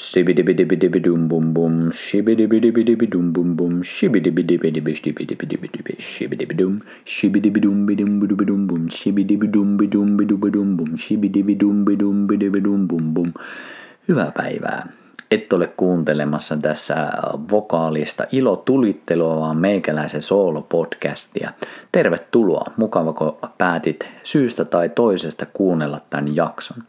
Shibidibidibidibidum bum bum, shibidibidibidibidum bum bum, shibidibidibidibidibidibidibidibidibidibidum, shibidibidum bidum bidum bum, shibidibidum bidum bidum bum, shibidibidum bidum bidum bum bum. Hyvää päivää. Et ole kuuntelemassa tässä vokaalista ilotulittelua, vaan meikäläisen soolo-podcastia. Tervetuloa, mukava kun päätit syystä tai toisesta kuunnella tämän jakson.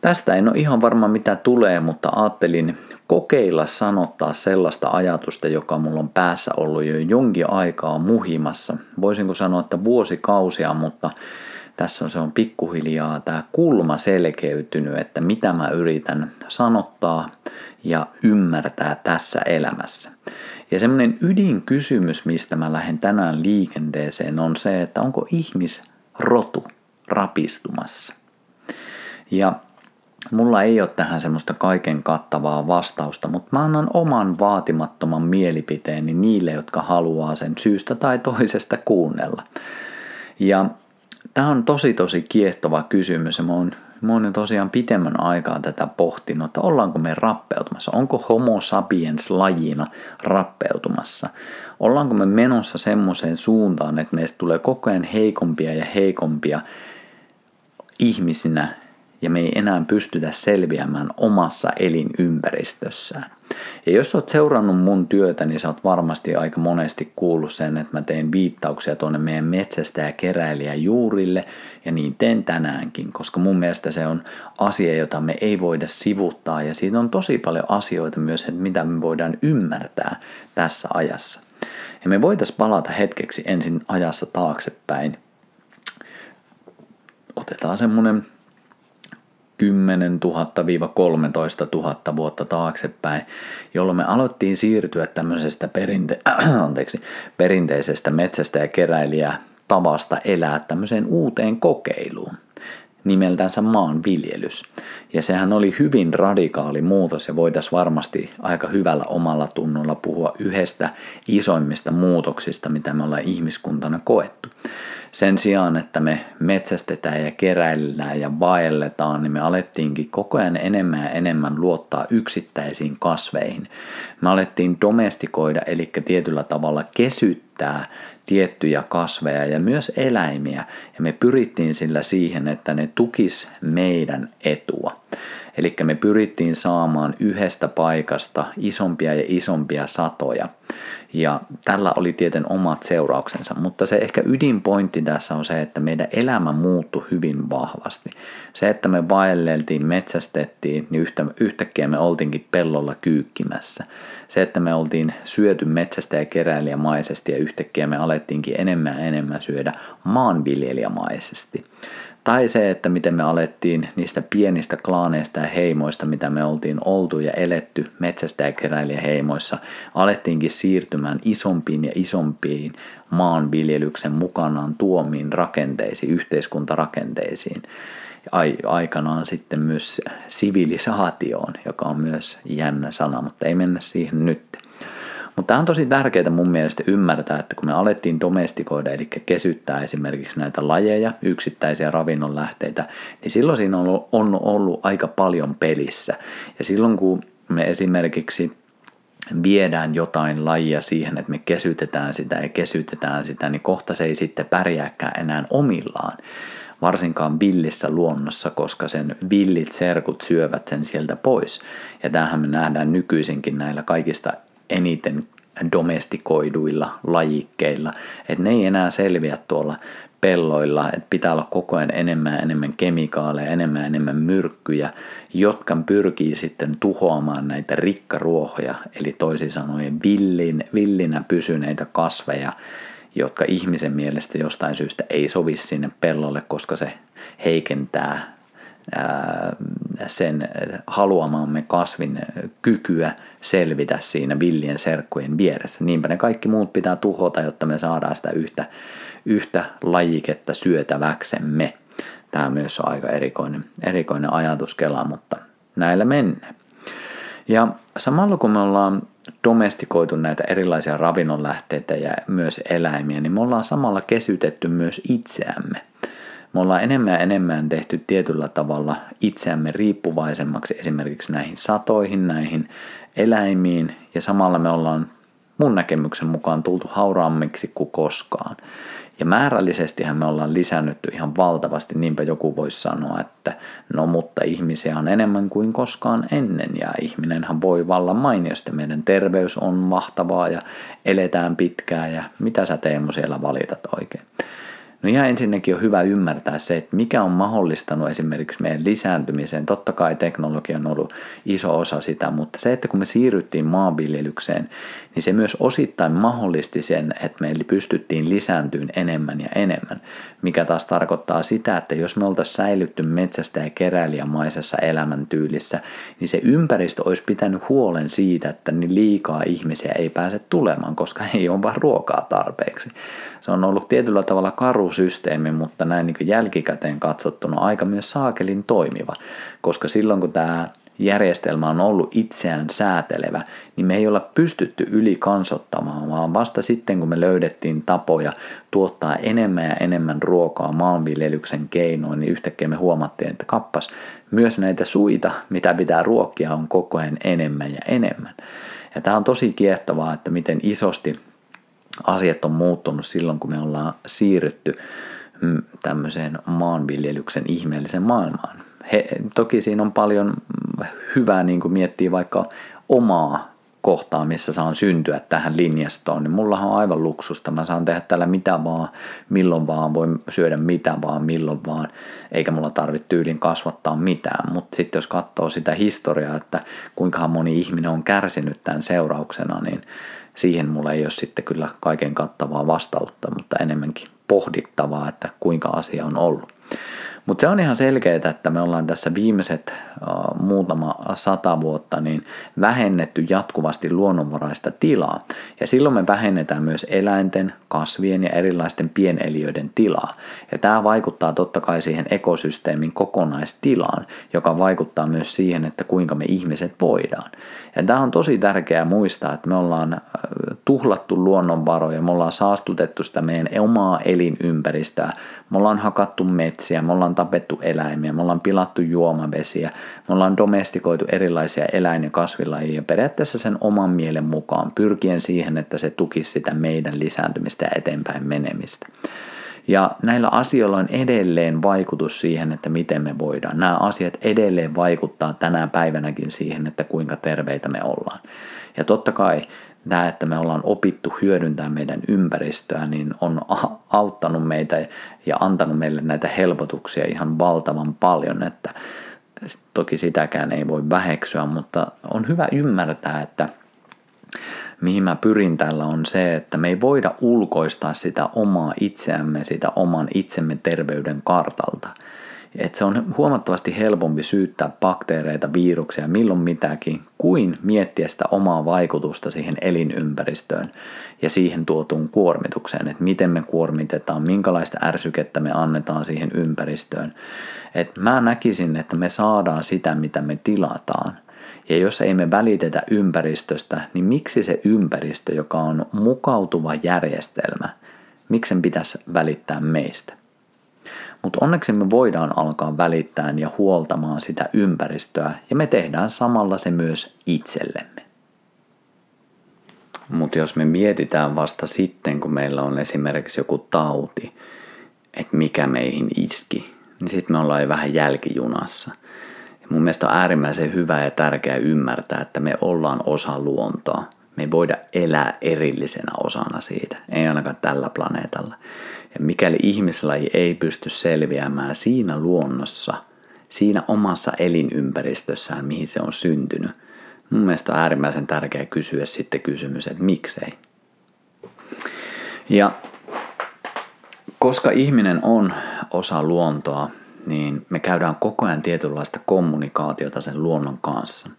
Tästä en ole ihan varma mitä tulee, mutta ajattelin kokeilla sanottaa sellaista ajatusta, joka mulla on päässä ollut jo jonkin aikaa muhimassa. Voisinko sanoa, että vuosikausia, mutta tässä on, se on pikkuhiljaa tämä kulma selkeytynyt, että mitä mä yritän sanottaa ja ymmärtää tässä elämässä. Ja semmoinen ydinkysymys, mistä mä lähden tänään liikenteeseen, on se, että onko ihmisrotu rapistumassa. Ja Mulla ei ole tähän semmoista kaiken kattavaa vastausta, mutta mä annan oman vaatimattoman mielipiteeni niille, jotka haluaa sen syystä tai toisesta kuunnella. Ja tämä on tosi tosi kiehtova kysymys ja mä oon, mä oon tosiaan pitemmän aikaa tätä pohtinut, että ollaanko me rappeutumassa, onko homo sapiens lajina rappeutumassa, ollaanko me menossa semmoiseen suuntaan, että meistä tulee koko ajan heikompia ja heikompia ihmisinä ja me ei enää pystytä selviämään omassa elinympäristössään. Ja jos oot seurannut mun työtä, niin sä oot varmasti aika monesti kuullut sen, että mä teen viittauksia tuonne meidän metsästä ja keräilijä juurille, ja niin teen tänäänkin, koska mun mielestä se on asia, jota me ei voida sivuttaa, ja siitä on tosi paljon asioita myös, että mitä me voidaan ymmärtää tässä ajassa. Ja me voitaisiin palata hetkeksi ensin ajassa taaksepäin. Otetaan semmonen 10 000-13 000 vuotta taaksepäin, jolloin me aloittiin siirtyä tämmöisestä perinte- anteeksi, perinteisestä metsästä ja keräilijä tavasta elää tämmöiseen uuteen kokeiluun nimeltänsä maanviljelys. Ja sehän oli hyvin radikaali muutos ja voitaisiin varmasti aika hyvällä omalla tunnolla puhua yhdestä isoimmista muutoksista, mitä me ollaan ihmiskuntana koettu. Sen sijaan, että me metsästetään ja keräillään ja vaelletaan, niin me alettiinkin koko ajan enemmän ja enemmän luottaa yksittäisiin kasveihin. Me alettiin domestikoida, eli tietyllä tavalla kesyttää tiettyjä kasveja ja myös eläimiä, ja me pyrittiin sillä siihen, että ne tukis meidän etua. Eli me pyrittiin saamaan yhdestä paikasta isompia ja isompia satoja. Ja tällä oli tieten omat seurauksensa, mutta se ehkä ydinpointti tässä on se, että meidän elämä muuttui hyvin vahvasti. Se, että me vaelleltiin, metsästettiin, niin yhtä, yhtäkkiä me oltiinkin pellolla kyykkimässä. Se, että me oltiin syöty metsästä ja keräilijämaisesti ja yhtäkkiä me alettiinkin enemmän ja enemmän syödä maanviljelijämaisesti. Tai se, että miten me alettiin niistä pienistä klaaneista ja heimoista, mitä me oltiin oltu ja eletty metsästä ja keräilijäheimoissa, alettiinkin siirtymään isompiin ja isompiin maanviljelyksen mukanaan tuomiin rakenteisiin, yhteiskuntarakenteisiin. Aikanaan sitten myös sivilisaatioon, joka on myös jännä sana, mutta ei mennä siihen nyt. Mutta tämä on tosi tärkeää mun mielestä ymmärtää, että kun me alettiin domestikoida, eli kesyttää esimerkiksi näitä lajeja, yksittäisiä ravinnonlähteitä, niin silloin siinä on ollut, aika paljon pelissä. Ja silloin kun me esimerkiksi viedään jotain lajia siihen, että me kesytetään sitä ja kesytetään sitä, niin kohta se ei sitten pärjääkään enää omillaan varsinkaan villissä luonnossa, koska sen villit serkut syövät sen sieltä pois. Ja tämähän me nähdään nykyisinkin näillä kaikista eniten domestikoiduilla lajikkeilla, että ne ei enää selviä tuolla pelloilla, että pitää olla koko ajan enemmän ja enemmän kemikaaleja, enemmän ja enemmän myrkkyjä, jotka pyrkii sitten tuhoamaan näitä rikkaruohoja, eli toisin sanoen villin, villinä pysyneitä kasveja, jotka ihmisen mielestä jostain syystä ei sovi sinne pellolle, koska se heikentää sen haluamamme kasvin kykyä selvitä siinä villien serkkujen vieressä. Niinpä ne kaikki muut pitää tuhota, jotta me saadaan sitä yhtä, yhtä lajiketta syötäväksemme. Tämä myös on aika erikoinen, erikoinen ajatuskela, mutta näillä mennään. Ja samalla kun me ollaan domestikoitu näitä erilaisia ravinnonlähteitä ja myös eläimiä, niin me ollaan samalla kesytetty myös itseämme. Me ollaan enemmän ja enemmän tehty tietyllä tavalla itseämme riippuvaisemmaksi esimerkiksi näihin satoihin, näihin eläimiin ja samalla me ollaan mun näkemyksen mukaan tultu hauraammiksi kuin koskaan. Ja määrällisestihän me ollaan lisännytty ihan valtavasti, niinpä joku voisi sanoa, että no mutta ihmisiä on enemmän kuin koskaan ennen ja ihminenhän voi vallan mainiosti. Meidän terveys on mahtavaa ja eletään pitkään ja mitä sä Teemu siellä valitat oikein. No ihan ensinnäkin on hyvä ymmärtää se, että mikä on mahdollistanut esimerkiksi meidän lisääntymisen. Totta kai teknologia on ollut iso osa sitä, mutta se, että kun me siirryttiin maanviljelykseen, niin se myös osittain mahdollisti sen, että meillä pystyttiin lisääntyyn enemmän ja enemmän, mikä taas tarkoittaa sitä, että jos me oltaisiin säilytty metsästä ja keräilijämaisessa elämäntyylissä, niin se ympäristö olisi pitänyt huolen siitä, että niin liikaa ihmisiä ei pääse tulemaan, koska ei ole vaan ruokaa tarpeeksi. Se on ollut tietyllä tavalla karu systeemi, mutta näin niin jälkikäteen katsottuna aika myös saakelin toimiva, koska silloin kun tämä järjestelmä on ollut itseään säätelevä, niin me ei olla pystytty ylikansottamaan, vaan vasta sitten kun me löydettiin tapoja tuottaa enemmän ja enemmän ruokaa maanviljelyksen keinoin, niin yhtäkkiä me huomattiin, että kappas, myös näitä suita, mitä pitää ruokkia, on koko ajan enemmän ja enemmän. Ja tämä on tosi kiehtovaa, että miten isosti asiat on muuttunut silloin, kun me ollaan siirrytty mm, tämmöiseen maanviljelyksen ihmeellisen maailmaan. He, toki siinä on paljon hyvää niin kuin miettiä vaikka omaa kohtaa, missä saan syntyä tähän linjastoon, niin mullahan on aivan luksusta. Mä saan tehdä tällä mitä vaan, milloin vaan, voin syödä mitä vaan, milloin vaan, eikä mulla tarvitse tyylin kasvattaa mitään. Mutta sitten jos katsoo sitä historiaa, että kuinka moni ihminen on kärsinyt tämän seurauksena, niin siihen mulla ei ole sitten kyllä kaiken kattavaa vastautta, mutta enemmänkin pohdittavaa, että kuinka asia on ollut. Mutta se on ihan selkeää, että me ollaan tässä viimeiset muutama sata vuotta niin vähennetty jatkuvasti luonnonvaraista tilaa. Ja silloin me vähennetään myös eläinten, kasvien ja erilaisten pieneliöiden tilaa. Ja tämä vaikuttaa totta kai siihen ekosysteemin kokonaistilaan, joka vaikuttaa myös siihen, että kuinka me ihmiset voidaan. Ja tämä on tosi tärkeää muistaa, että me ollaan tuhlattu luonnonvaroja, me ollaan saastutettu sitä meidän omaa elinympäristöä, me ollaan hakattu metsiä, me ollaan tapettu eläimiä, me ollaan pilattu juomavesiä, me ollaan domestikoitu erilaisia eläin- ja kasvilajia periaatteessa sen oman mielen mukaan, pyrkien siihen, että se tukisi sitä meidän lisääntymistä ja eteenpäin menemistä. Ja näillä asioilla on edelleen vaikutus siihen, että miten me voidaan. Nämä asiat edelleen vaikuttaa tänä päivänäkin siihen, että kuinka terveitä me ollaan. Ja totta kai tämä, että me ollaan opittu hyödyntämään meidän ympäristöä, niin on auttanut meitä ja antanut meille näitä helpotuksia ihan valtavan paljon, että toki sitäkään ei voi väheksyä, mutta on hyvä ymmärtää, että mihin mä pyrin tällä on se, että me ei voida ulkoistaa sitä omaa itseämme, sitä oman itsemme terveyden kartalta – et se on huomattavasti helpompi syyttää bakteereita, viruksia, milloin mitäkin, kuin miettiä sitä omaa vaikutusta siihen elinympäristöön ja siihen tuotuun kuormitukseen, että miten me kuormitetaan, minkälaista ärsykettä me annetaan siihen ympäristöön. Et mä näkisin, että me saadaan sitä, mitä me tilataan. Ja jos ei me välitetä ympäristöstä, niin miksi se ympäristö, joka on mukautuva järjestelmä, miksi sen pitäisi välittää meistä? Mutta onneksi me voidaan alkaa välittää ja huoltamaan sitä ympäristöä ja me tehdään samalla se myös itsellemme. Mutta jos me mietitään vasta sitten, kun meillä on esimerkiksi joku tauti, että mikä meihin iski, niin sitten me ollaan jo vähän jälkijunassa. Ja mun mielestä on äärimmäisen hyvä ja tärkeää ymmärtää, että me ollaan osa luontoa. Me ei voida elää erillisenä osana siitä, ei ainakaan tällä planeetalla. Mikäli ihmislaji ei pysty selviämään siinä luonnossa, siinä omassa elinympäristössään, mihin se on syntynyt, mun mielestä on äärimmäisen tärkeää kysyä sitten kysymys, että miksei. Ja koska ihminen on osa luontoa, niin me käydään koko ajan tietynlaista kommunikaatiota sen luonnon kanssa.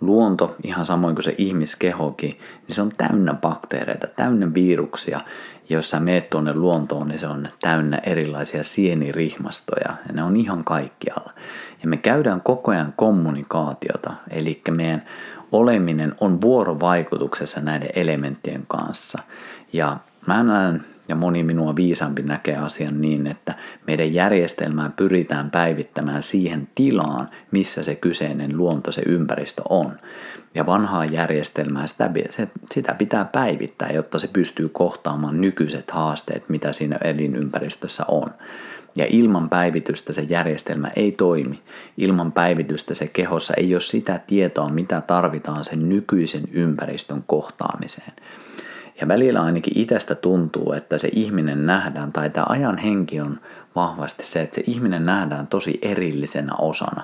Luonto, ihan samoin kuin se ihmiskehokin, niin se on täynnä bakteereita, täynnä viruksia, jos sä meet tuonne luontoon, niin se on täynnä erilaisia sienirihmastoja ja ne on ihan kaikkialla. Ja me käydään koko ajan kommunikaatiota, eli meidän oleminen on vuorovaikutuksessa näiden elementtien kanssa. Ja mä näen ja moni minua viisaampi näkee asian niin, että meidän järjestelmää pyritään päivittämään siihen tilaan, missä se kyseinen luonto, se ympäristö on. Ja vanhaa järjestelmää, sitä, sitä pitää päivittää, jotta se pystyy kohtaamaan nykyiset haasteet, mitä siinä elinympäristössä on. Ja ilman päivitystä se järjestelmä ei toimi. Ilman päivitystä se kehossa ei ole sitä tietoa, mitä tarvitaan sen nykyisen ympäristön kohtaamiseen. Ja välillä ainakin itsestä tuntuu, että se ihminen nähdään, tai tämä ajan henki on vahvasti se, että se ihminen nähdään tosi erillisenä osana.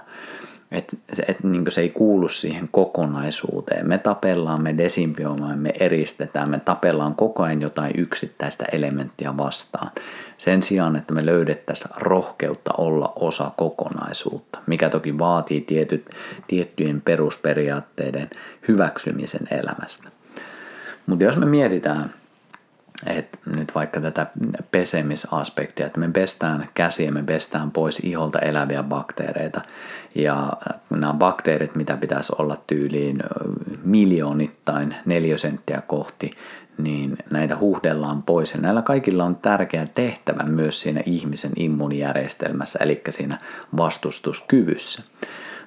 Että et, niin se ei kuulu siihen kokonaisuuteen. Me tapellaan, me desinfioimaan, me eristetään, me tapellaan koko ajan jotain yksittäistä elementtiä vastaan. Sen sijaan, että me löydettäisiin rohkeutta olla osa kokonaisuutta, mikä toki vaatii tietyt, tiettyjen perusperiaatteiden hyväksymisen elämästä. Mutta jos me mietitään että nyt vaikka tätä pesemisaspektia, että me pestään käsiä, me pestään pois iholta eläviä bakteereita ja nämä bakteerit, mitä pitäisi olla tyyliin miljoonittain neliösenttiä kohti, niin näitä huhdellaan pois ja näillä kaikilla on tärkeä tehtävä myös siinä ihmisen immuunijärjestelmässä, eli siinä vastustuskyvyssä.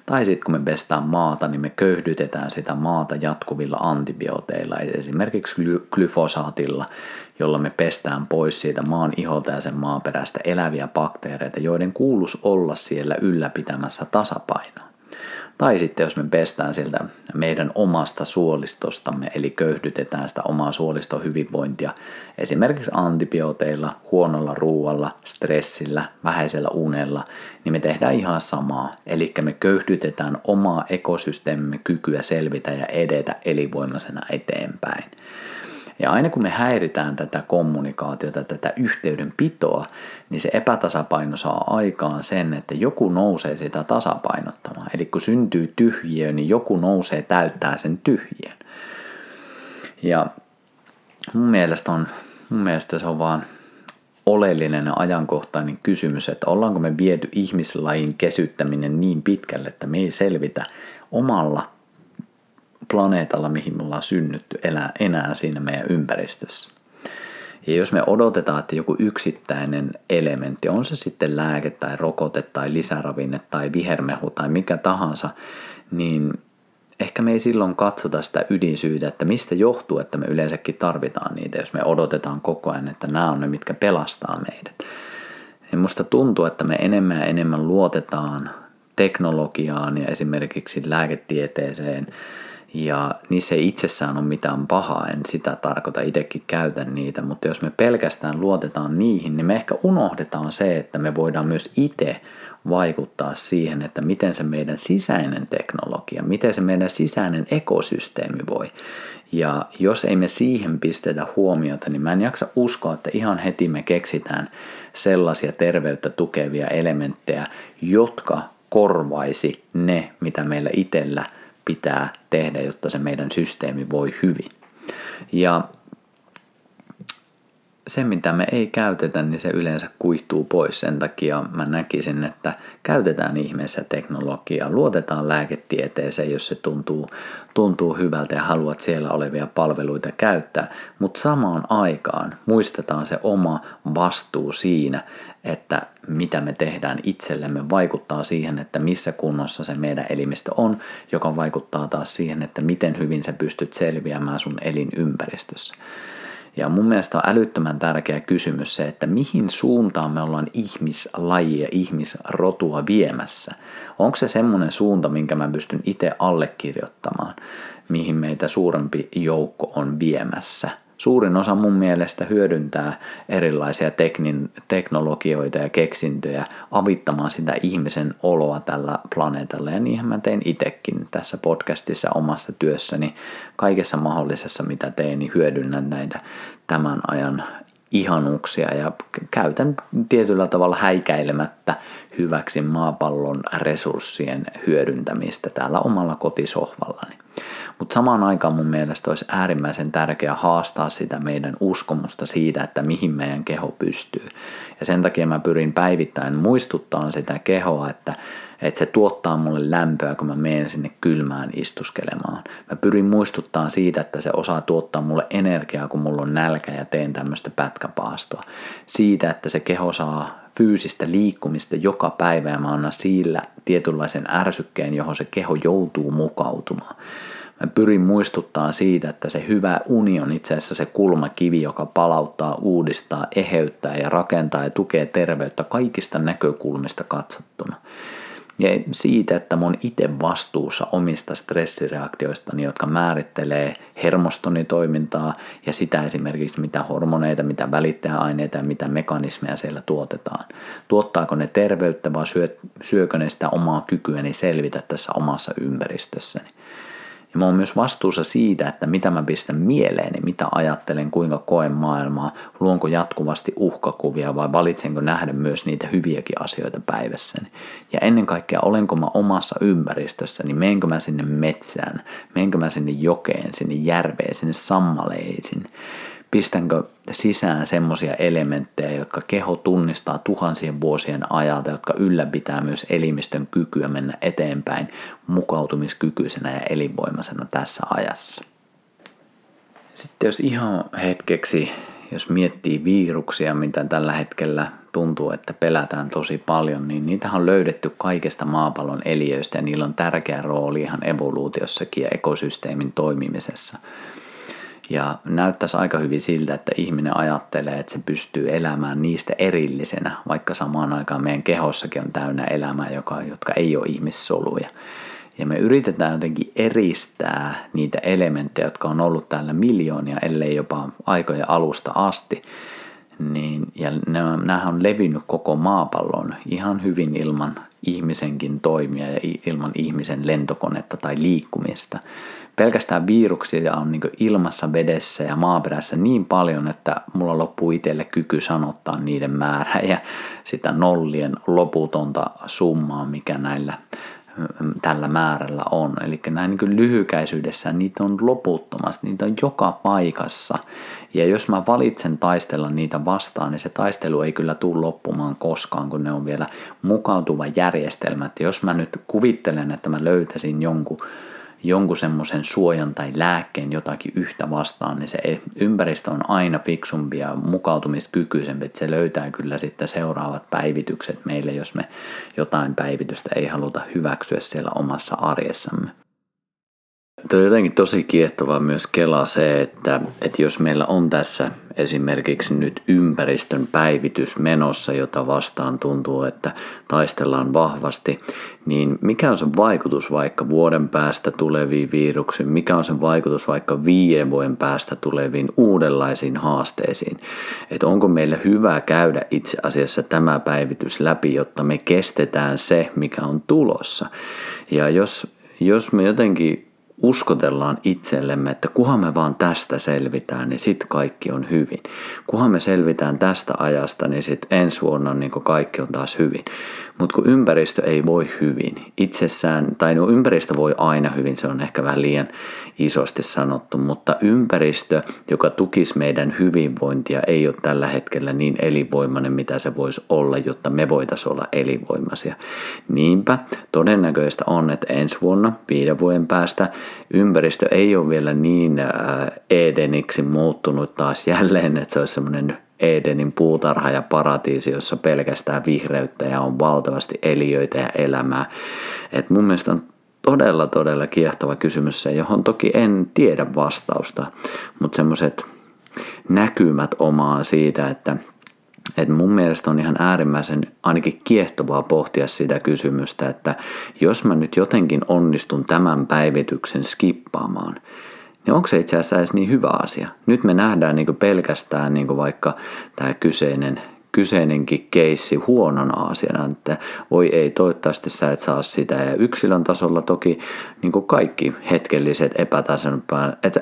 Tai sitten kun me pestään maata, niin me köyhdytetään sitä maata jatkuvilla antibiooteilla, esimerkiksi glyfosaatilla, jolla me pestään pois siitä maan iholta ja sen maaperästä eläviä bakteereita, joiden kuulus olla siellä ylläpitämässä tasapainoa. Tai sitten jos me pestään sieltä meidän omasta suolistostamme, eli köyhdytetään sitä omaa suoliston hyvinvointia esimerkiksi antibiooteilla, huonolla ruualla, stressillä, vähäisellä unella, niin me tehdään ihan samaa. Eli me köyhdytetään omaa ekosysteemimme kykyä selvitä ja edetä elinvoimaisena eteenpäin. Ja aina kun me häiritään tätä kommunikaatiota, tätä yhteydenpitoa, niin se epätasapaino saa aikaan sen, että joku nousee sitä tasapainottamaan. Eli kun syntyy tyhjiö, niin joku nousee täyttää sen tyhjön. Ja mun mielestä, on, mun mielestä se on vaan oleellinen ja ajankohtainen kysymys, että ollaanko me viety ihmislajin kesyttäminen niin pitkälle, että me ei selvitä omalla planeetalla, mihin me ollaan synnytty, elää enää siinä meidän ympäristössä. Ja jos me odotetaan, että joku yksittäinen elementti, on se sitten lääke tai rokote tai lisäravinne tai vihermehu tai mikä tahansa, niin ehkä me ei silloin katsota sitä ydinsyytä, että mistä johtuu, että me yleensäkin tarvitaan niitä, jos me odotetaan koko ajan, että nämä on ne, mitkä pelastaa meidät. Ja musta tuntuu, että me enemmän ja enemmän luotetaan teknologiaan ja esimerkiksi lääketieteeseen ja niissä ei itsessään ole mitään pahaa, en sitä tarkoita, itsekin käytän niitä, mutta jos me pelkästään luotetaan niihin, niin me ehkä unohdetaan se, että me voidaan myös itse vaikuttaa siihen, että miten se meidän sisäinen teknologia, miten se meidän sisäinen ekosysteemi voi. Ja jos ei me siihen pistetä huomiota, niin mä en jaksa uskoa, että ihan heti me keksitään sellaisia terveyttä tukevia elementtejä, jotka korvaisi ne, mitä meillä itsellä – pitää tehdä, jotta se meidän systeemi voi hyvin. Ja se, mitä me ei käytetä, niin se yleensä kuihtuu pois. Sen takia mä näkisin, että käytetään ihmeessä teknologiaa, luotetaan lääketieteeseen, jos se tuntuu, tuntuu hyvältä ja haluat siellä olevia palveluita käyttää. Mutta samaan aikaan muistetaan se oma vastuu siinä, että mitä me tehdään itsellemme vaikuttaa siihen, että missä kunnossa se meidän elimistö on, joka vaikuttaa taas siihen, että miten hyvin sä pystyt selviämään sun elinympäristössä. Ja mun mielestä on älyttömän tärkeä kysymys se, että mihin suuntaan me ollaan ihmislajia, ihmisrotua viemässä. Onko se semmoinen suunta, minkä mä pystyn itse allekirjoittamaan, mihin meitä suurempi joukko on viemässä – suurin osa mun mielestä hyödyntää erilaisia teknin, teknologioita ja keksintöjä avittamaan sitä ihmisen oloa tällä planeetalla. Ja niinhän mä teen itsekin tässä podcastissa omassa työssäni. Kaikessa mahdollisessa mitä teen, niin hyödynnän näitä tämän ajan ihanuuksia ja käytän tietyllä tavalla häikäilemättä hyväksi maapallon resurssien hyödyntämistä täällä omalla kotisohvallani. Mutta samaan aikaan mun mielestä olisi äärimmäisen tärkeää haastaa sitä meidän uskomusta siitä, että mihin meidän keho pystyy. Ja sen takia mä pyrin päivittäin muistuttaa sitä kehoa, että että se tuottaa mulle lämpöä, kun mä menen sinne kylmään istuskelemaan. Mä pyrin muistuttaa siitä, että se osaa tuottaa mulle energiaa, kun mulla on nälkä ja teen tämmöistä pätkäpaastoa. Siitä, että se keho saa fyysistä liikkumista joka päivä ja mä annan sillä tietynlaisen ärsykkeen, johon se keho joutuu mukautumaan. Mä pyrin muistuttaa siitä, että se hyvä uni on itse asiassa se kulmakivi, joka palauttaa, uudistaa, eheyttää ja rakentaa ja tukee terveyttä kaikista näkökulmista katsottuna. Ja siitä, että oon itse vastuussa omista stressireaktioistani, jotka määrittelee hermostoni toimintaa ja sitä esimerkiksi mitä hormoneita, mitä välittäjäaineita ja mitä mekanismeja siellä tuotetaan. Tuottaako ne terveyttä vai syökö ne sitä omaa kykyäni selvitä tässä omassa ympäristössäni. Ja mä oon myös vastuussa siitä, että mitä mä pistän mieleeni, mitä ajattelen, kuinka koen maailmaa, luonko jatkuvasti uhkakuvia vai valitsenko nähdä myös niitä hyviäkin asioita päivässäni. Ja ennen kaikkea, olenko mä omassa ympäristössäni, menenkö mä sinne metsään, menenkö mä sinne jokeen, sinne järveen, sinne sammaleisiin pistänkö sisään semmoisia elementtejä, jotka keho tunnistaa tuhansien vuosien ajalta, jotka ylläpitää myös elimistön kykyä mennä eteenpäin mukautumiskykyisenä ja elinvoimaisena tässä ajassa. Sitten jos ihan hetkeksi, jos miettii viruksia, mitä tällä hetkellä tuntuu, että pelätään tosi paljon, niin niitä on löydetty kaikesta maapallon eliöistä ja niillä on tärkeä rooli ihan evoluutiossakin ja ekosysteemin toimimisessa – ja näyttäisi aika hyvin siltä, että ihminen ajattelee, että se pystyy elämään niistä erillisenä, vaikka samaan aikaan meidän kehossakin on täynnä elämää, joka, jotka ei ole ihmissoluja. Ja me yritetään jotenkin eristää niitä elementtejä, jotka on ollut täällä miljoonia, ellei jopa aikojen alusta asti. Niin, ja nämä on levinnyt koko maapallon ihan hyvin ilman ihmisenkin toimia ja ilman ihmisen lentokonetta tai liikkumista. Pelkästään viruksia on niin ilmassa, vedessä ja maaperässä niin paljon, että mulla loppuu itselle kyky sanottaa niiden määrää ja sitä nollien loputonta summaa, mikä näillä tällä määrällä on. Eli näin niin lyhykäisyydessä niitä on loputtomasti, niitä on joka paikassa. Ja jos mä valitsen taistella niitä vastaan, niin se taistelu ei kyllä tule loppumaan koskaan, kun ne on vielä mukautuva järjestelmä. Että jos mä nyt kuvittelen, että mä löytäisin jonkun jonkun semmoisen suojan tai lääkkeen jotakin yhtä vastaan, niin se ympäristö on aina fiksumpi ja mukautumiskykyisempi, että se löytää kyllä sitten seuraavat päivitykset meille, jos me jotain päivitystä ei haluta hyväksyä siellä omassa arjessamme. Tuo on jotenkin tosi kiehtovaa myös kela se, että, että jos meillä on tässä esimerkiksi nyt ympäristön päivitys menossa, jota vastaan tuntuu, että taistellaan vahvasti, niin mikä on se vaikutus vaikka vuoden päästä tuleviin viruksiin, mikä on se vaikutus vaikka viiden vuoden päästä tuleviin uudenlaisiin haasteisiin. Että onko meillä hyvä käydä itse asiassa tämä päivitys läpi, jotta me kestetään se, mikä on tulossa. Ja jos, jos me jotenkin uskotellaan itsellemme, että kuhan me vaan tästä selvitään, niin sitten kaikki on hyvin. Kuhan me selvitään tästä ajasta, niin sitten ensi vuonna niin kaikki on taas hyvin. Mutta kun ympäristö ei voi hyvin itsessään, tai no ympäristö voi aina hyvin, se on ehkä vähän liian isosti sanottu, mutta ympäristö, joka tukisi meidän hyvinvointia, ei ole tällä hetkellä niin elinvoimainen, mitä se voisi olla, jotta me voitaisiin olla elinvoimaisia. Niinpä todennäköistä on, että ensi vuonna, viiden vuoden päästä, ympäristö ei ole vielä niin edeniksi muuttunut taas jälleen, että se olisi semmoinen Edenin puutarha ja paratiisi, jossa pelkästään vihreyttä ja on valtavasti eliöitä ja elämää. Et mun mielestä on todella, todella kiehtova kysymys se, johon toki en tiedä vastausta, mutta semmoiset näkymät omaan siitä, että et mun mielestä on ihan äärimmäisen ainakin kiehtovaa pohtia sitä kysymystä, että jos mä nyt jotenkin onnistun tämän päivityksen skippaamaan, niin onko se itse asiassa edes niin hyvä asia? Nyt me nähdään niin pelkästään niin vaikka tämä kyseinen kyseinenkin keissi huonona asiana, että voi ei, toivottavasti sä et saa sitä. Ja yksilön tasolla toki niin kuin kaikki hetkelliset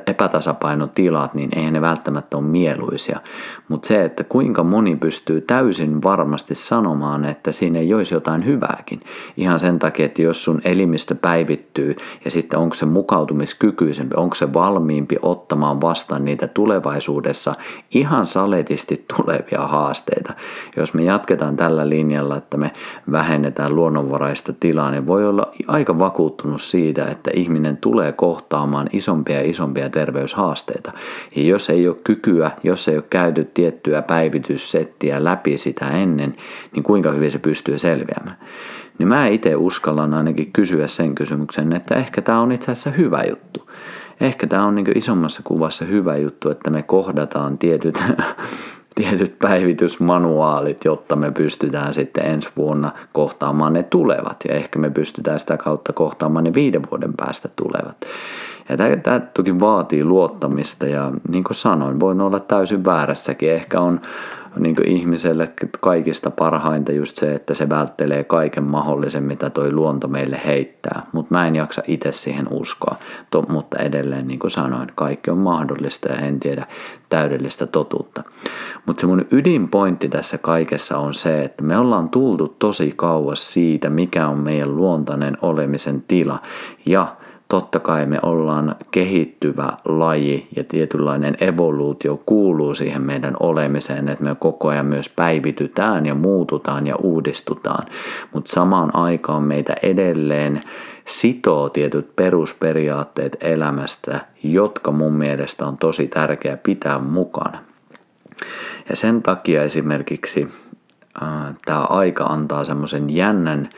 epätasapainotilat, niin eihän ne välttämättä ole mieluisia. Mutta se, että kuinka moni pystyy täysin varmasti sanomaan, että siinä ei olisi jotain hyvääkin. Ihan sen takia, että jos sun elimistö päivittyy ja sitten onko se mukautumiskykyisempi, onko se valmiimpi ottamaan vastaan niitä tulevaisuudessa ihan saletisti tulevia haasteita. Jos me jatketaan tällä linjalla, että me vähennetään luonnonvaraista tilaa, niin voi olla aika vakuuttunut siitä, että ihminen tulee kohtaamaan isompia ja isompia terveyshaasteita. Ja jos ei ole kykyä, jos ei ole käyty tiettyä päivityssettiä läpi sitä ennen, niin kuinka hyvin se pystyy selviämään. Niin mä itse uskallan ainakin kysyä sen kysymyksen, että ehkä tämä on itse asiassa hyvä juttu ehkä tämä on niin isommassa kuvassa hyvä juttu, että me kohdataan tietyt, tietyt päivitysmanuaalit, jotta me pystytään sitten ensi vuonna kohtaamaan ne tulevat. Ja ehkä me pystytään sitä kautta kohtaamaan ne viiden vuoden päästä tulevat. Ja tämä, tämä toki vaatii luottamista ja niin kuin sanoin, voin olla täysin väärässäkin. Ehkä on niin ihmiselle kaikista parhainta just se, että se välttelee kaiken mahdollisen, mitä toi luonto meille heittää. Mutta mä en jaksa itse siihen uskoa. To, mutta edelleen, niin kuin sanoin, kaikki on mahdollista ja en tiedä täydellistä totuutta. Mutta se mun ydinpointti tässä kaikessa on se, että me ollaan tultu tosi kauas siitä, mikä on meidän luontainen olemisen tila. Ja totta kai me ollaan kehittyvä laji ja tietynlainen evoluutio kuuluu siihen meidän olemiseen, että me koko ajan myös päivitytään ja muututaan ja uudistutaan, mutta samaan aikaan meitä edelleen sitoo tietyt perusperiaatteet elämästä, jotka mun mielestä on tosi tärkeää pitää mukana. Ja sen takia esimerkiksi äh, tämä aika antaa semmoisen jännän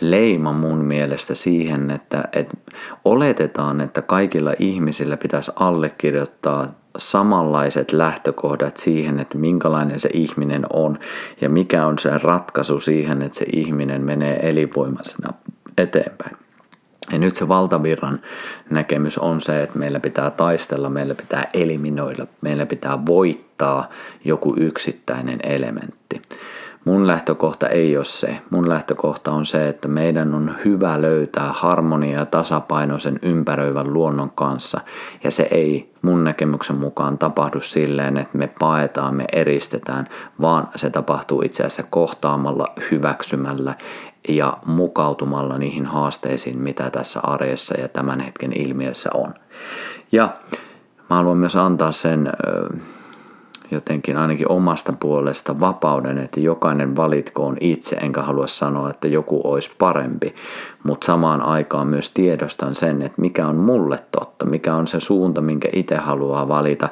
leima mun mielestä siihen, että, että oletetaan, että kaikilla ihmisillä pitäisi allekirjoittaa samanlaiset lähtökohdat siihen, että minkälainen se ihminen on ja mikä on se ratkaisu siihen, että se ihminen menee elinvoimaisena eteenpäin. Ja nyt se valtavirran näkemys on se, että meillä pitää taistella, meillä pitää eliminoida, meillä pitää voittaa joku yksittäinen elementti. Mun lähtökohta ei ole se. Mun lähtökohta on se, että meidän on hyvä löytää harmonia ja tasapaino sen ympäröivän luonnon kanssa. Ja se ei mun näkemyksen mukaan tapahdu silleen, että me paetaan, me eristetään, vaan se tapahtuu itse asiassa kohtaamalla, hyväksymällä ja mukautumalla niihin haasteisiin, mitä tässä arjessa ja tämän hetken ilmiössä on. Ja mä haluan myös antaa sen jotenkin ainakin omasta puolesta vapauden, että jokainen valitkoon itse, enkä halua sanoa, että joku olisi parempi, mutta samaan aikaan myös tiedostan sen, että mikä on mulle totta, mikä on se suunta, minkä itse haluaa valita.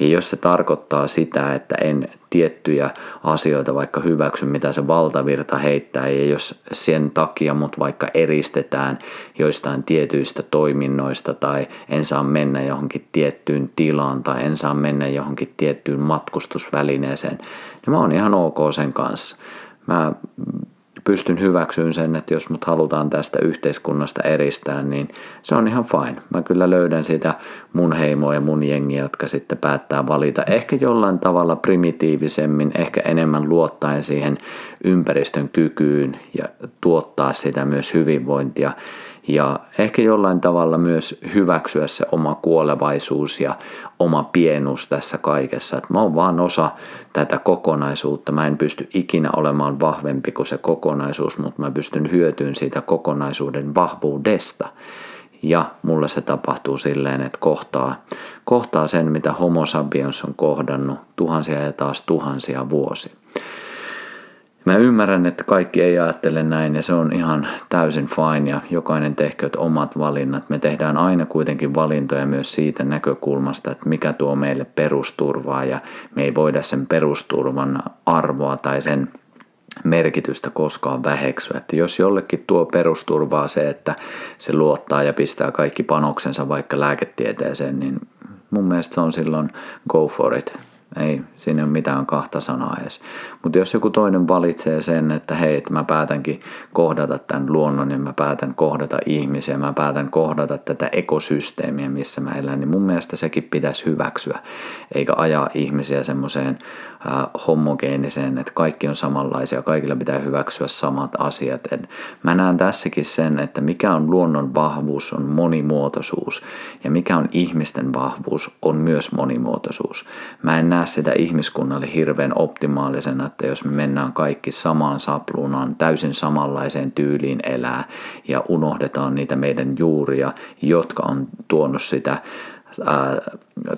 Ja jos se tarkoittaa sitä, että en tiettyjä asioita vaikka hyväksy, mitä se valtavirta heittää, ja jos sen takia mut vaikka eristetään joistain tietyistä toiminnoista, tai en saa mennä johonkin tiettyyn tilaan, tai en saa mennä johonkin tiettyyn matkustusvälineeseen, niin mä oon ihan ok sen kanssa. Mä pystyn hyväksyyn sen, että jos mut halutaan tästä yhteiskunnasta eristää, niin se on ihan fine. Mä kyllä löydän sitä mun heimoa ja mun jengiä, jotka sitten päättää valita ehkä jollain tavalla primitiivisemmin, ehkä enemmän luottaen siihen ympäristön kykyyn ja tuottaa sitä myös hyvinvointia ja ehkä jollain tavalla myös hyväksyä se oma kuolevaisuus ja oma pienuus tässä kaikessa. Että mä oon vaan osa tätä kokonaisuutta. Mä en pysty ikinä olemaan vahvempi kuin se kokonaisuus, mutta mä pystyn hyötyyn siitä kokonaisuuden vahvuudesta. Ja mulle se tapahtuu silleen, että kohtaa, kohtaa sen, mitä Homo sapiens on kohdannut tuhansia ja taas tuhansia vuosia. Mä ymmärrän, että kaikki ei ajattele näin ja se on ihan täysin fine ja jokainen tehkööt omat valinnat. Me tehdään aina kuitenkin valintoja myös siitä näkökulmasta, että mikä tuo meille perusturvaa ja me ei voida sen perusturvan arvoa tai sen merkitystä koskaan väheksyä. Että jos jollekin tuo perusturvaa se, että se luottaa ja pistää kaikki panoksensa vaikka lääketieteeseen, niin mun mielestä se on silloin go for it. Ei siinä ole mitään kahta sanaa edes. Mutta jos joku toinen valitsee sen, että hei, että mä päätänkin kohdata tämän luonnon ja mä päätän kohdata ihmisiä, mä päätän kohdata tätä ekosysteemiä, missä mä elän, niin mun mielestä sekin pitäisi hyväksyä, eikä ajaa ihmisiä semmoiseen äh, homogeeniseen, että kaikki on samanlaisia, kaikilla pitää hyväksyä samat asiat. Et mä näen tässäkin sen, että mikä on luonnon vahvuus, on monimuotoisuus, ja mikä on ihmisten vahvuus, on myös monimuotoisuus. Mä en näe sitä ihmiskunnalle hirveän optimaalisena, että jos me mennään kaikki samaan sapluunaan, täysin samanlaiseen tyyliin elää ja unohdetaan niitä meidän juuria, jotka on tuonut sitä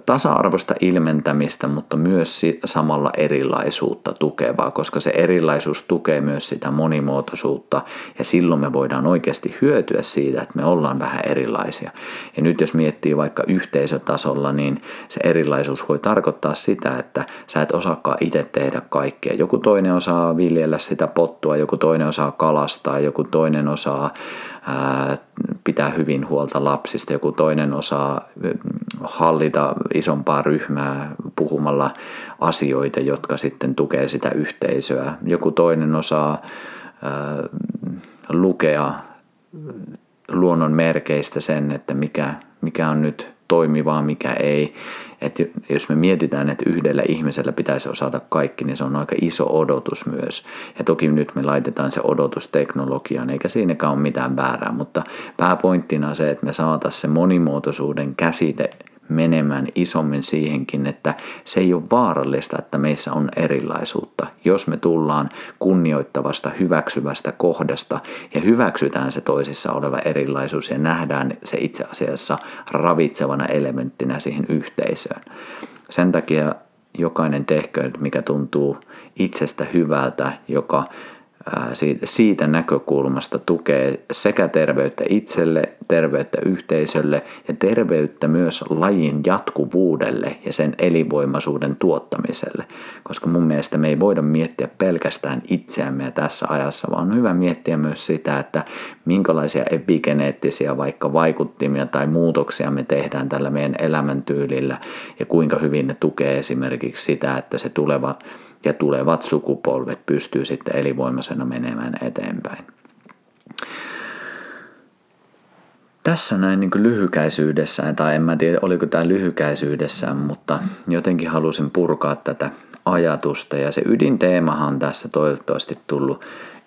tasa-arvoista ilmentämistä, mutta myös samalla erilaisuutta tukevaa, koska se erilaisuus tukee myös sitä monimuotoisuutta ja silloin me voidaan oikeasti hyötyä siitä, että me ollaan vähän erilaisia. Ja nyt jos miettii vaikka yhteisötasolla, niin se erilaisuus voi tarkoittaa sitä, että sä et osaakaan itse tehdä kaikkea. Joku toinen osaa viljellä sitä pottua, joku toinen osaa kalastaa, joku toinen osaa pitää hyvin huolta lapsista, joku toinen osaa hallita isompaa ryhmää puhumalla asioita, jotka sitten tukee sitä yhteisöä. Joku toinen osaa lukea luonnon merkeistä sen, että mikä, mikä on nyt toimivaa, mikä ei. Et jos me mietitään, että yhdellä ihmisellä pitäisi osata kaikki, niin se on aika iso odotus myös. Ja toki nyt me laitetaan se odotus teknologiaan, eikä siinäkään ole mitään väärää, mutta pääpointtina se, että me saataisiin se monimuotoisuuden käsite menemään isommin siihenkin, että se ei ole vaarallista, että meissä on erilaisuutta. Jos me tullaan kunnioittavasta, hyväksyvästä kohdasta ja hyväksytään se toisissa oleva erilaisuus ja nähdään se itse asiassa ravitsevana elementtinä siihen yhteisöön. Sen takia jokainen tehköön, mikä tuntuu itsestä hyvältä, joka siitä näkökulmasta tukee sekä terveyttä itselle, terveyttä yhteisölle ja terveyttä myös lajin jatkuvuudelle ja sen elinvoimaisuuden tuottamiselle. Koska mun mielestä me ei voida miettiä pelkästään itseämme tässä ajassa, vaan on hyvä miettiä myös sitä, että minkälaisia epigeneettisiä vaikka vaikuttimia tai muutoksia me tehdään tällä meidän elämäntyylillä ja kuinka hyvin ne tukee esimerkiksi sitä, että se tuleva ja tulevat sukupolvet pystyy sitten elinvoimaisena menemään eteenpäin. Tässä näin niin lyhykäisyydessään, tai en mä tiedä oliko tämä lyhykäisyydessään, mutta jotenkin halusin purkaa tätä ajatusta ja se ydinteemahan on tässä toivottavasti tullut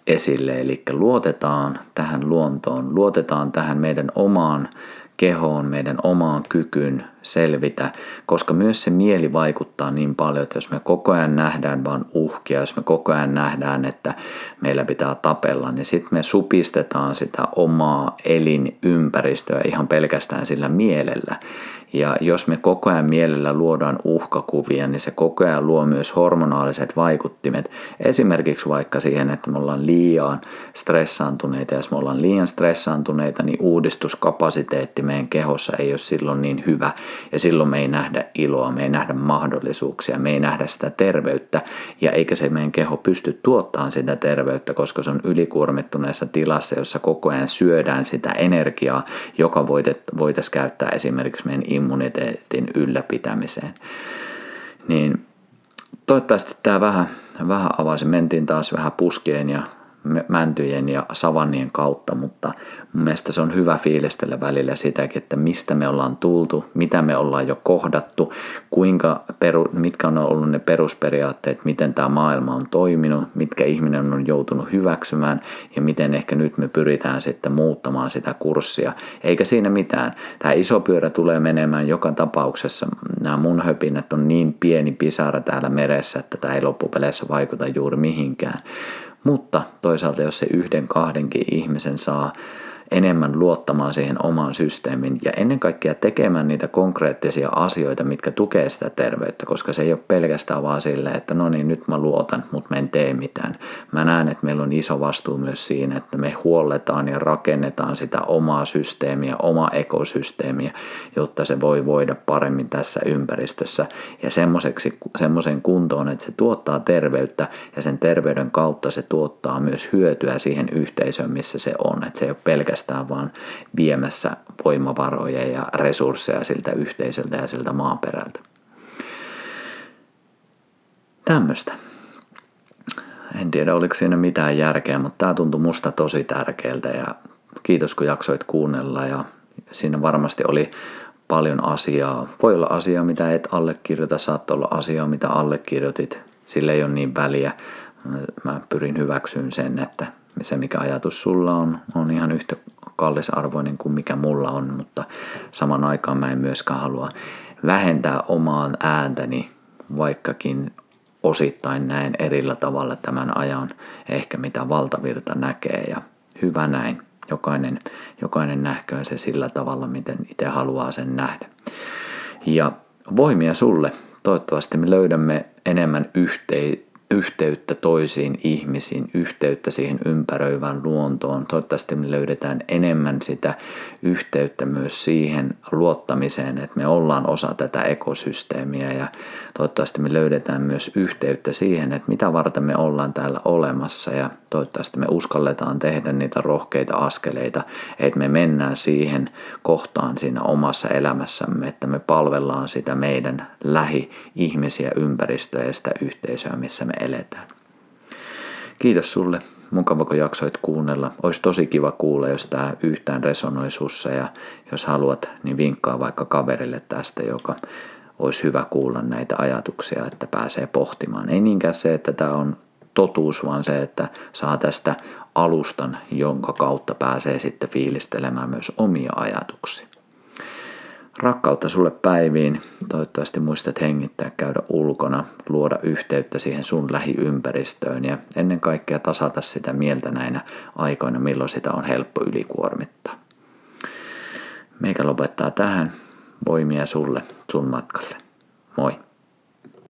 esille, eli luotetaan tähän luontoon, luotetaan tähän meidän omaan kehoon, meidän omaan kykyyn selvitä, koska myös se mieli vaikuttaa niin paljon, että jos me koko ajan nähdään vain uhkia, jos me koko ajan nähdään, että meillä pitää tapella, niin sitten me supistetaan sitä omaa elinympäristöä ihan pelkästään sillä mielellä. Ja jos me koko ajan mielellä luodaan uhkakuvia, niin se koko ajan luo myös hormonaaliset vaikuttimet. Esimerkiksi vaikka siihen, että me ollaan liian stressaantuneita. Jos me ollaan liian stressaantuneita, niin uudistuskapasiteetti meidän kehossa ei ole silloin niin hyvä. Ja silloin me ei nähdä iloa, me ei nähdä mahdollisuuksia, me ei nähdä sitä terveyttä. Ja eikä se meidän keho pysty tuottamaan sitä terveyttä, koska se on ylikuormittuneessa tilassa, jossa koko ajan syödään sitä energiaa, joka voitaisiin käyttää esimerkiksi meidän immuniteetin ylläpitämiseen. Niin toivottavasti tämä vähän, vähän avasi. Mentiin taas vähän puskeen ja mäntyjen ja savannien kautta, mutta mun mielestä se on hyvä fiilistellä välillä sitäkin, että mistä me ollaan tultu, mitä me ollaan jo kohdattu, kuinka peru, mitkä on ollut ne perusperiaatteet, miten tämä maailma on toiminut, mitkä ihminen on joutunut hyväksymään ja miten ehkä nyt me pyritään sitten muuttamaan sitä kurssia. Eikä siinä mitään. Tämä iso pyörä tulee menemään joka tapauksessa. Nämä mun höpinät on niin pieni pisara täällä meressä, että tämä ei loppupeleissä vaikuta juuri mihinkään. Mutta toisaalta jos se yhden kahdenkin ihmisen saa enemmän luottamaan siihen omaan systeemin ja ennen kaikkea tekemään niitä konkreettisia asioita, mitkä tukee sitä terveyttä, koska se ei ole pelkästään vaan silleen, että no niin, nyt mä luotan, mutta mä en tee mitään. Mä näen, että meillä on iso vastuu myös siinä, että me huolletaan ja rakennetaan sitä omaa systeemiä, omaa ekosysteemiä, jotta se voi voida paremmin tässä ympäristössä ja semmoisen kuntoon, että se tuottaa terveyttä ja sen terveyden kautta se tuottaa myös hyötyä siihen yhteisöön, missä se on. Että se ei ole pelkästään pelkästään vaan viemässä voimavaroja ja resursseja siltä yhteisöltä ja siltä maaperältä. tämmöistä. En tiedä, oliko siinä mitään järkeä, mutta tämä tuntui musta tosi tärkeältä ja kiitos kun jaksoit kuunnella ja siinä varmasti oli paljon asiaa. Voi olla asiaa, mitä et allekirjoita, saattoi olla asiaa, mitä allekirjoitit. Sille ei ole niin väliä. Mä pyrin hyväksyyn sen, että se mikä ajatus sulla on, on ihan yhtä kallisarvoinen kuin mikä mulla on, mutta saman aikaan mä en myöskään halua vähentää omaan ääntäni, vaikkakin osittain näen erillä tavalla tämän ajan ehkä mitä valtavirta näkee ja hyvä näin. Jokainen, jokainen nähköön se sillä tavalla, miten itse haluaa sen nähdä. Ja voimia sulle. Toivottavasti me löydämme enemmän yhtei, yhteyttä toisiin ihmisiin, yhteyttä siihen ympäröivään luontoon. Toivottavasti me löydetään enemmän sitä yhteyttä myös siihen luottamiseen, että me ollaan osa tätä ekosysteemiä ja toivottavasti me löydetään myös yhteyttä siihen, että mitä varten me ollaan täällä olemassa ja toivottavasti me uskalletaan tehdä niitä rohkeita askeleita, että me mennään siihen kohtaan siinä omassa elämässämme, että me palvellaan sitä meidän lähi-ihmisiä, ympäristöä ja sitä yhteisöä, missä me eletään. Kiitos sulle. Mukava, kun jaksoit kuunnella. Olisi tosi kiva kuulla, jos tämä yhtään resonoi sussa ja jos haluat, niin vinkkaa vaikka kaverille tästä, joka olisi hyvä kuulla näitä ajatuksia, että pääsee pohtimaan. Ei niinkään se, että tämä on totuus, vaan se, että saa tästä alustan, jonka kautta pääsee sitten fiilistelemään myös omia ajatuksia. Rakkautta sulle päiviin. Toivottavasti muistat hengittää, käydä ulkona, luoda yhteyttä siihen sun lähiympäristöön ja ennen kaikkea tasata sitä mieltä näinä aikoina, milloin sitä on helppo ylikuormittaa. Meikä lopettaa tähän. Voimia sulle, sun matkalle. Moi.